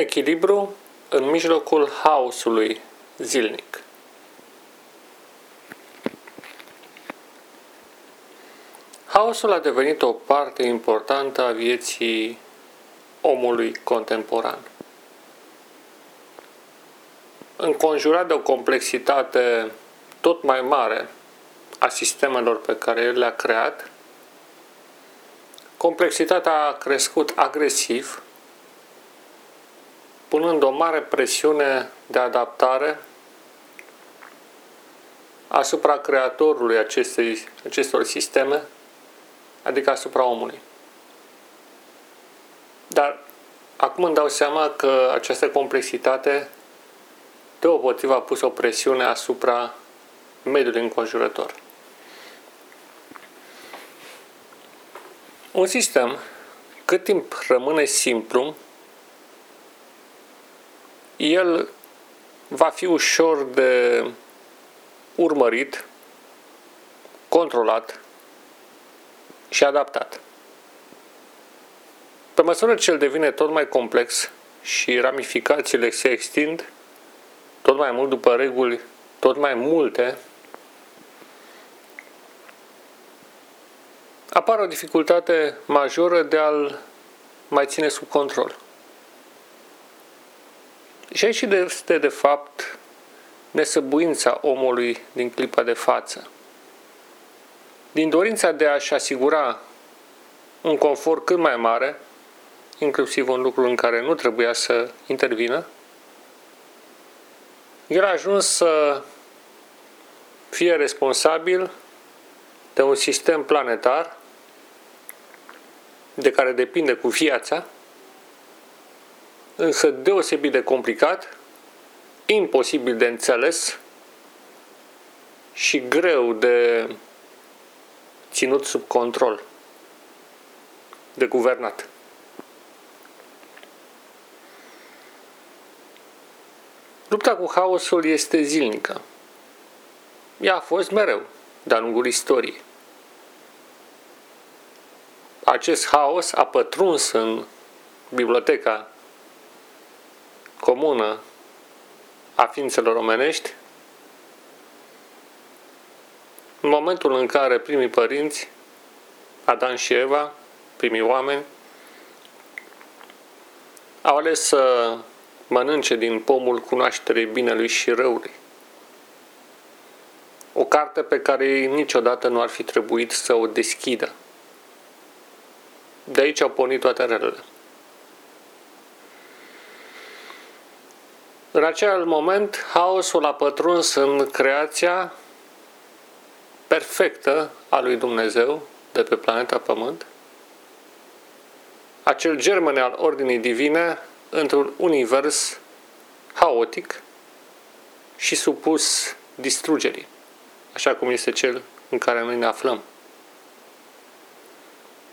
Echilibru în mijlocul haosului zilnic. Haosul a devenit o parte importantă a vieții omului contemporan. Înconjurat de o complexitate tot mai mare a sistemelor pe care el le-a creat, complexitatea a crescut agresiv punând o mare presiune de adaptare asupra creatorului acestei, acestor sisteme, adică asupra omului. Dar acum îmi dau seama că această complexitate deopotrivă a pus o presiune asupra mediului înconjurător. Un sistem, cât timp rămâne simplu, el va fi ușor de urmărit, controlat și adaptat. Pe măsură ce el devine tot mai complex și ramificațiile se extind tot mai mult după reguli tot mai multe, apare o dificultate majoră de a-l mai ține sub control. Și aici este, de fapt, nesăbuința omului din clipa de față. Din dorința de a-și asigura un confort cât mai mare, inclusiv un lucru în care nu trebuia să intervină, el a ajuns să fie responsabil de un sistem planetar de care depinde cu viața, însă deosebit de complicat, imposibil de înțeles și greu de ținut sub control, de guvernat. Lupta cu haosul este zilnică. Ea a fost mereu, de-a lungul istoriei. Acest haos a pătruns în biblioteca comună a ființelor omenești, în momentul în care primii părinți, Adam și Eva, primii oameni, au ales să mănânce din pomul cunoașterii binelui și răului. O carte pe care ei niciodată nu ar fi trebuit să o deschidă. De aici au pornit toate relele. În acel moment, haosul a pătruns în creația perfectă a lui Dumnezeu de pe planeta Pământ, acel germene al ordinii divine într-un univers haotic și supus distrugerii, așa cum este cel în care noi ne aflăm.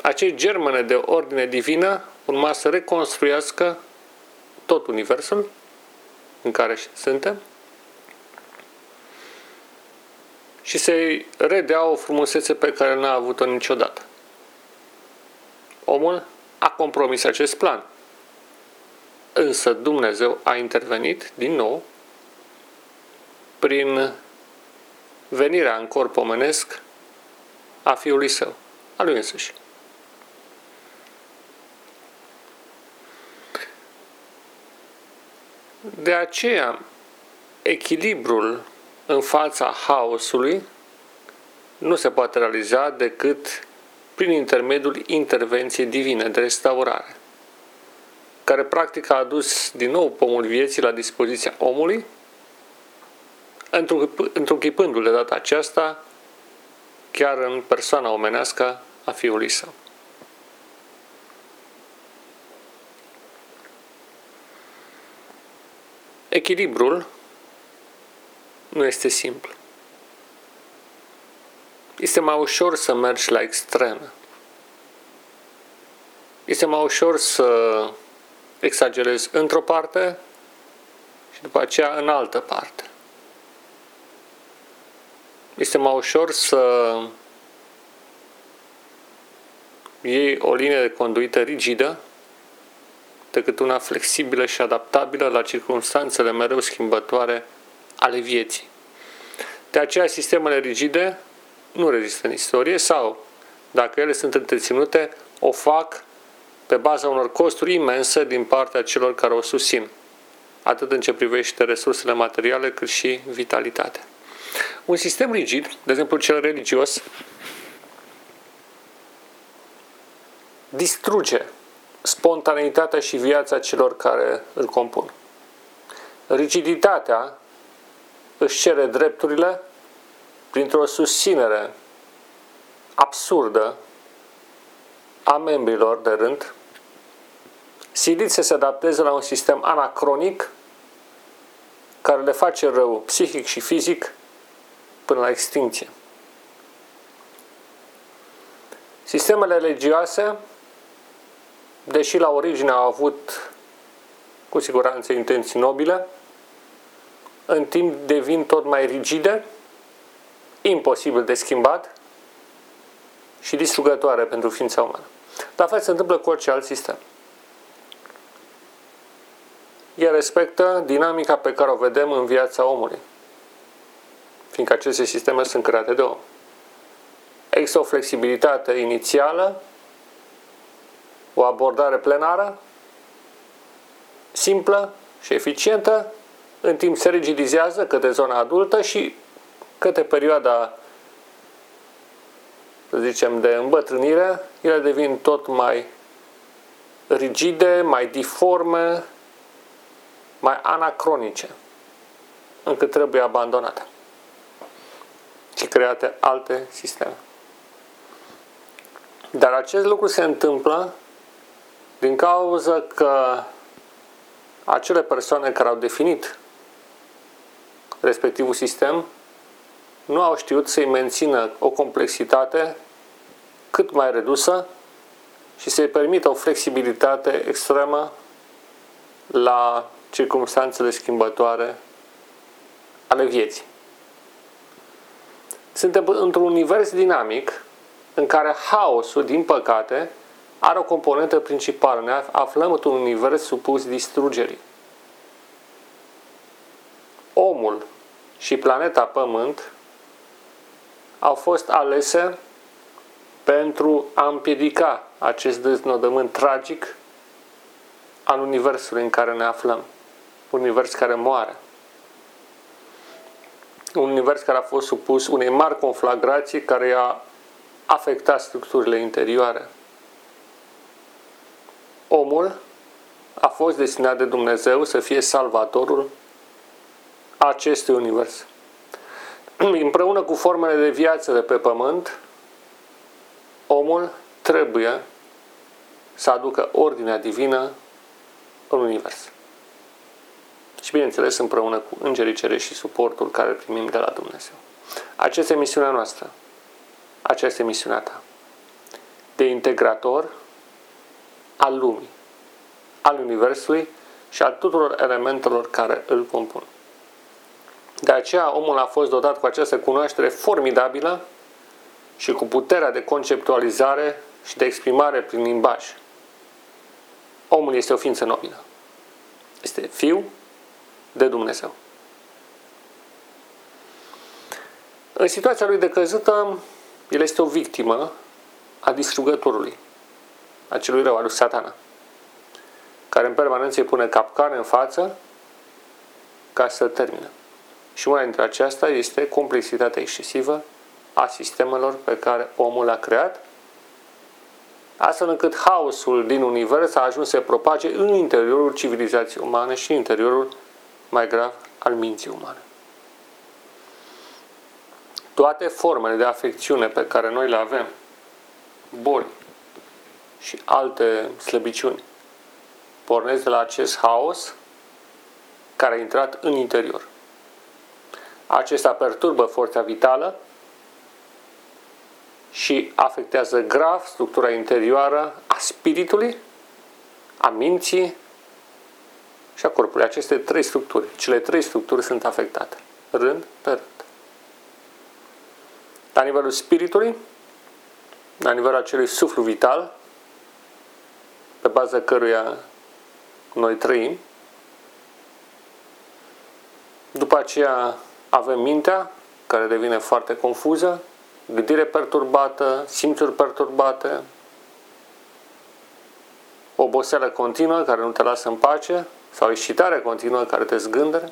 Acei germene de ordine divină urma să reconstruiască tot universul în care suntem și să-i redea o frumusețe pe care n-a avut-o niciodată. Omul a compromis acest plan. Însă Dumnezeu a intervenit din nou prin venirea în corp omenesc a Fiului Său, a Lui însuși. De aceea, echilibrul în fața haosului nu se poate realiza decât prin intermediul intervenției divine de restaurare, care practic a adus din nou pomul vieții la dispoziția omului, întruchipându-l de data aceasta chiar în persoana omenească a Fiului Său. Echilibrul nu este simplu. Este mai ușor să mergi la extreme. Este mai ușor să exagerezi într-o parte și după aceea în altă parte. Este mai ușor să iei o linie de conduită rigidă decât una flexibilă și adaptabilă la circunstanțele mereu schimbătoare ale vieții. De aceea, sistemele rigide nu rezistă în istorie sau, dacă ele sunt întreținute, o fac pe baza unor costuri imense din partea celor care o susțin, atât în ce privește resursele materiale, cât și vitalitatea. Un sistem rigid, de exemplu cel religios, distruge spontaneitatea și viața celor care îl compun. Rigiditatea își cere drepturile printr-o susținere absurdă a membrilor de rând, silit să se adapteze la un sistem anacronic care le face rău psihic și fizic până la extinție. Sistemele religioase, deși la origine au avut cu siguranță intenții nobile, în timp devin tot mai rigide, imposibil de schimbat și distrugătoare pentru ființa umană. La fel se întâmplă cu orice alt sistem. El respectă dinamica pe care o vedem în viața omului, fiindcă aceste sisteme sunt create de om. Există o flexibilitate inițială, o abordare plenară, simplă și eficientă, în timp se rigidizează către zona adultă și către perioada să zicem, de îmbătrânire, ele devin tot mai rigide, mai diforme, mai anacronice, încât trebuie abandonate și create alte sisteme. Dar acest lucru se întâmplă din cauza că acele persoane care au definit respectivul sistem nu au știut să-i mențină o complexitate cât mai redusă și să-i permită o flexibilitate extremă la circumstanțele schimbătoare ale vieții. Suntem într-un univers dinamic în care haosul, din păcate, are o componentă principală. Ne aflăm într-un univers supus distrugerii. Omul și planeta Pământ au fost alese pentru a împiedica acest deznodământ tragic al universului în care ne aflăm. Un univers care moare. Un univers care a fost supus unei mari conflagrații care a afectat structurile interioare. Omul a fost destinat de Dumnezeu să fie salvatorul acestui univers. împreună cu formele de viață de pe pământ, omul trebuie să aducă ordinea divină în univers. Și bineînțeles împreună cu îngerii cerești și suportul care îl primim de la Dumnezeu. Aceasta e misiunea noastră. Aceasta e misiunea ta. De integrator al lumii, al universului și al tuturor elementelor care îl compun. De aceea omul a fost dotat cu această cunoaștere formidabilă și cu puterea de conceptualizare și de exprimare prin limbaj. Omul este o ființă nobilă. Este fiu de Dumnezeu. În situația lui de căzută, el este o victimă a distrugătorului, a celui rău, al lui satana, care în permanență îi pune capcane în față ca să termină. Și una dintre aceasta este complexitatea excesivă a sistemelor pe care omul le-a creat, astfel încât haosul din univers a ajuns să se propage în interiorul civilizației umane și în interiorul, mai grav, al minții umane. Toate formele de afecțiune pe care noi le avem, boli și alte slăbiciuni, pornesc de la acest haos care a intrat în interior. Acesta perturbă forța vitală și afectează grav structura interioară a spiritului, a minții și a corpului. Aceste trei structuri, cele trei structuri sunt afectate, rând pe rând. La nivelul spiritului, la nivelul acelui suflu vital, pe baza căruia noi trăim. După aceea avem mintea, care devine foarte confuză, gândire perturbată, simțuri perturbate, oboseală continuă care nu te lasă în pace sau excitare continuă care te zgândere.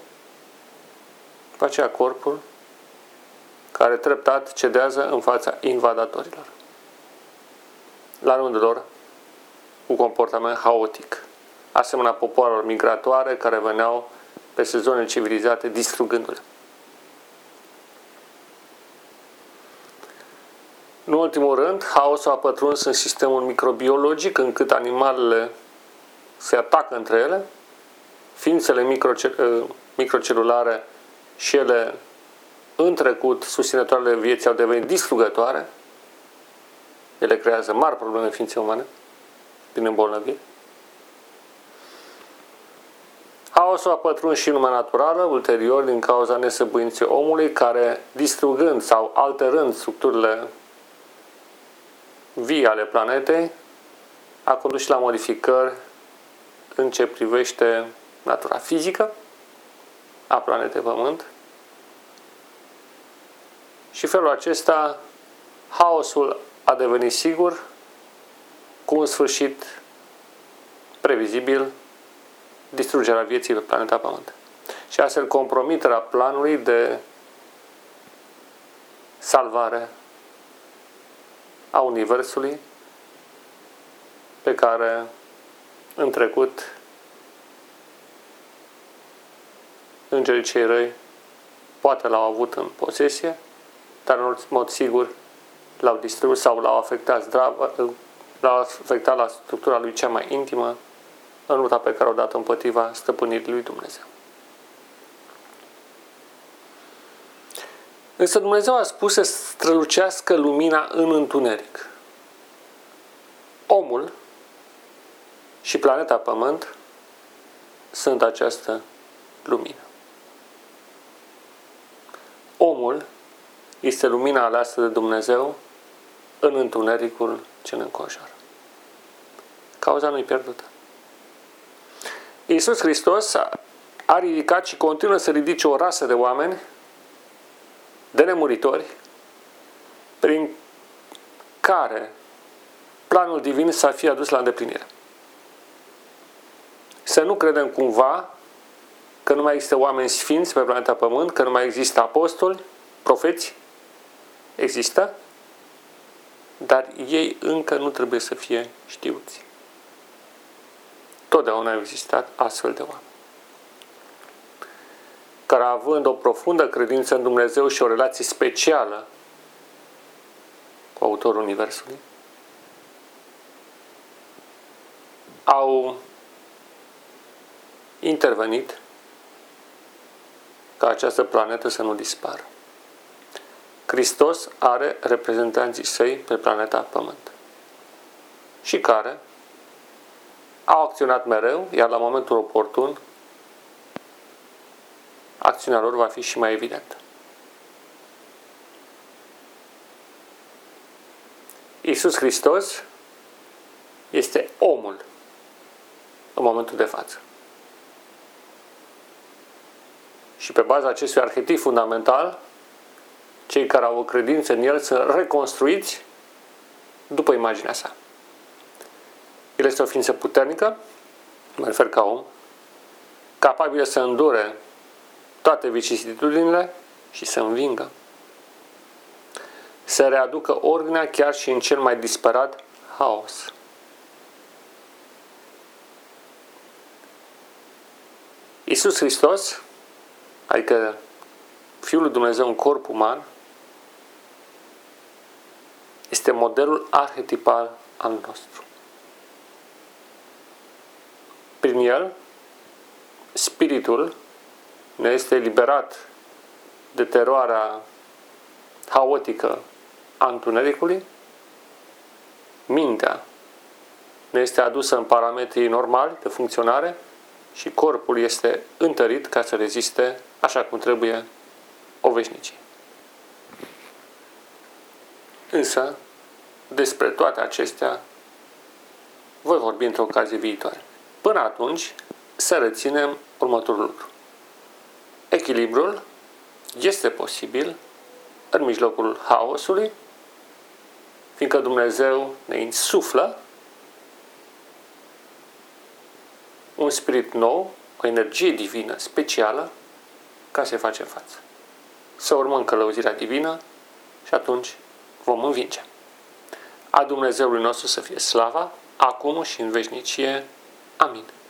După aceea corpul care treptat cedează în fața invadatorilor. La rândul lor, cu comportament haotic, asemenea popoarelor migratoare care veneau pe sezone civilizate distrugându-le. În ultimul rând, haosul a pătruns în sistemul microbiologic, încât animalele se atacă între ele, ființele microcel- microcelulare și ele în trecut susținătoarele vieții au devenit distrugătoare, ele creează mari probleme ființei umane din îmbolnăviri. Haosul a pătruns și în lumea naturală, ulterior, din cauza nesăbuinței omului, care, distrugând sau alterând structurile vii ale planetei, a condus și la modificări în ce privește natura fizică a planetei Pământ. Și felul acesta, haosul a devenit sigur, cu un sfârșit previzibil, distrugerea vieții pe planeta Pământ. Și astfel compromiterea planului de salvare a Universului pe care în trecut îngerii cei răi poate l-au avut în posesie, dar în mod sigur l-au distrus sau l-au afectat, zdravă, l-au afectat la structura lui cea mai intimă în lupta pe care o dat împotriva stăpânirii lui Dumnezeu. Însă Dumnezeu a spus să strălucească lumina în întuneric. Omul și planeta Pământ sunt această lumină. Omul este lumina aleasă de Dumnezeu în întunericul ce ne înconjoară. Cauza nu-i pierdută. Iisus Hristos a ridicat și continuă să ridice o rasă de oameni de nemuritori prin care planul divin să fie adus la îndeplinire. Să nu credem cumva că nu mai există oameni sfinți pe planeta Pământ, că nu mai există apostoli, profeți. Există, dar ei încă nu trebuie să fie știuți. Totdeauna au existat astfel de oameni care având o profundă credință în Dumnezeu și o relație specială cu autorul Universului, au intervenit ca această planetă să nu dispară. Hristos are reprezentanții săi pe planeta Pământ și care au acționat mereu, iar la momentul oportun acțiunea lor va fi și mai evidentă. Iisus Hristos este omul în momentul de față. Și pe baza acestui arhetip fundamental, cei care au o credință în el sunt reconstruiți după imaginea sa. El este o ființă puternică, mă refer ca om, capabilă să îndure toate vicisitudinile și să învingă. Să readucă ordinea chiar și în cel mai disperat haos. Iisus Hristos, adică Fiul lui Dumnezeu în corp uman, este modelul arhetipal al nostru. Prin el, Spiritul ne este eliberat de teroarea haotică a întunericului, mintea ne este adusă în parametrii normali de funcționare și corpul este întărit ca să reziste așa cum trebuie o veșnicie. Însă, despre toate acestea voi vorbi într-o ocazie viitoare. Până atunci, să reținem următorul lucru. Echilibrul este posibil în mijlocul haosului, fiindcă Dumnezeu ne insuflă un spirit nou, o energie divină specială ca să facem față. Să urmăm călăuzirea divină și atunci vom învinge. A Dumnezeului nostru să fie slava, acum și în veșnicie. Amin.